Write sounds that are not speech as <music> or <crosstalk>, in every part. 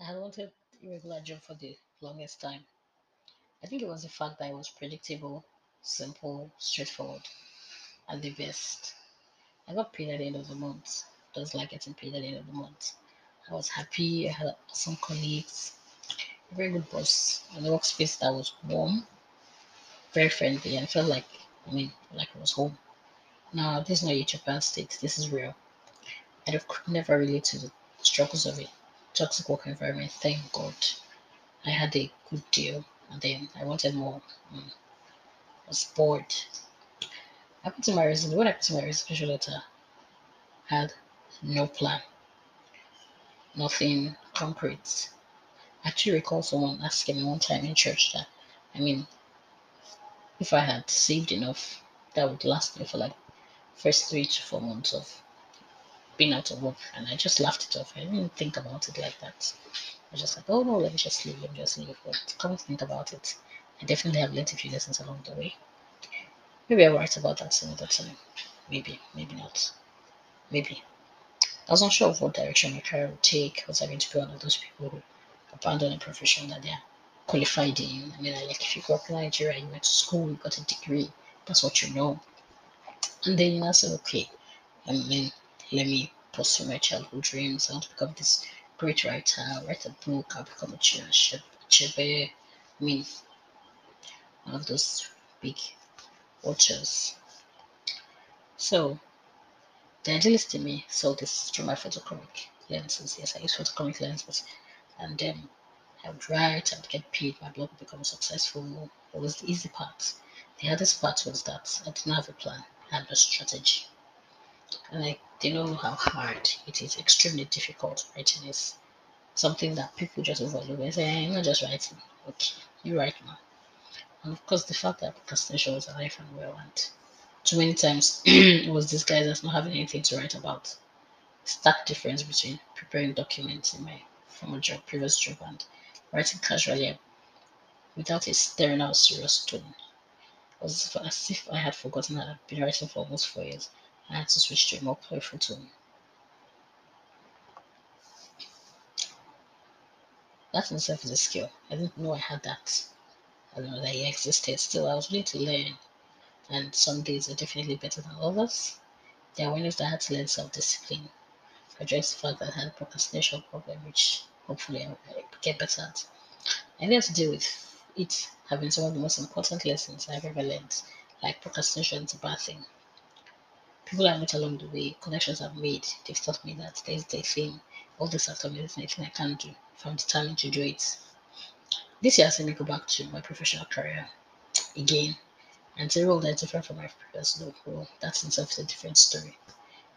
I had wanted a regular job for the longest time. I think it was the fact that it was predictable, simple, straightforward, and the best. I got paid at the end of the month. Just like getting paid at the end of the month. I was happy. I had some colleagues, a very good boss, and a workspace that was warm, very friendly, and felt like I mean, like it was home. Now, this is not a Japan state. This is real. I could never relate to the struggles of a toxic work environment. Thank God. I had a good deal, and then I wanted more. Mm. I was bored. I put in my resume. When I put in my resignation letter, I had no plan, nothing concrete. I actually recall someone asking me one time in church that, I mean, if I had saved enough, that would last me for like first three to four months of being out of work. And I just laughed it off. I didn't think about it like that. I was just like, oh no, let me just leave, let me just leave. But come think about it, I definitely have learned a few lessons along the way. Maybe I'll write about that some other time. Maybe, maybe not. Maybe. I was not sure of what direction my career would take. Was I going to be one of those people who abandon a profession that they're qualified in? I mean, like if you grew up in Nigeria, you went to school, you got a degree, that's what you know. And then you said, okay, I mean, let me pursue my childhood dreams. I want to become this great writer, write a book, I'll become Achebe. I mean, one of those big watchers. So, the idealist in me saw this through my photochromic lenses. Yes, I use photochromic lenses. And then I would write, I would get paid, my blog would become successful. It was the easy part. The hardest part was that I didn't have a plan, I had no strategy. And I didn't know how hard it is, extremely difficult. Writing is something that people just overlook. They say, hey, I'm not just writing. Okay, you write now. And of course, the fact that procrastination was alive and well, and too many times <clears throat> it was disguised as not having anything to write about. Stark difference between preparing documents in my former job, previous job, and writing casually without a staring out serious tone. It was as if I had forgotten that I'd been writing for almost four years. I had to switch to a more playful tone. That in itself is a skill. I didn't know I had that. I don't know that it existed. Still, I was willing to learn, and some days are definitely better than others. There are that I had to learn self-discipline, address the fact that I had procrastination problem, which hopefully I, I get better at. I had to deal with it having some of the most important lessons I've ever learned. Like procrastination is a bad thing. People I met along the way, connections I've made, they've taught me that there's a thing, all this me, there's anything I can't do if I'm determined to do it. This year, I seen me go back to my professional career again, and it's a role that's different from my previous role. That's in itself a different story.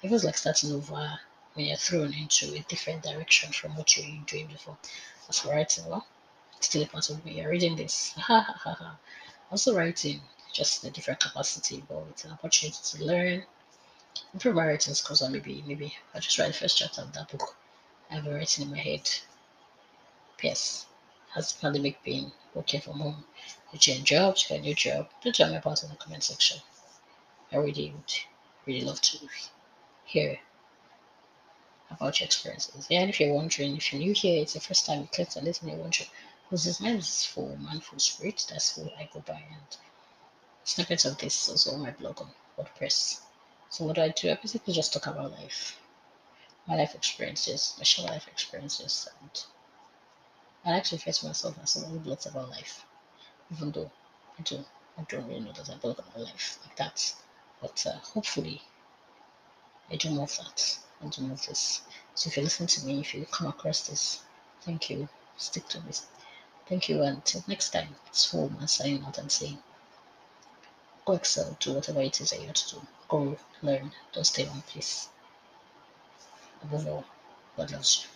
It feels like starting over when you're thrown into a different direction from what you were doing before. As for writing, well, still a part of me. You're reading this. <laughs> Also writing, just in a different capacity, but it's an opportunity to learn. Improve my writing skills, or maybe maybe I'll just write the first chapter of that book I've been writing in my head. P.S. Has the pandemic been working from home? You change jobs? Get a new job? Do tell me about it in the comment section. I really would really love to hear about your experiences. Yeah, and if you're wondering, if you're new here, it's the first time you clicked on this and you're wondering who's this man is full, man for Mindful Spirit. That's who I go by and snippets of this also on my blog on WordPress. So what do I do? I basically just talk about life. My life experiences, my short life experiences and I actually refer to myself as someone who blogs about life. Even though I don't I don't really know that I blog about life like that. But uh, hopefully I do more of that. I do more of this. So if you listen to me, if you come across this, thank you. Stick to this. Thank you. Until next time, it's home and signing out and saying, go excel, do whatever it is that you have to do. Go learn. Don't stay one place. Above all, God loves you.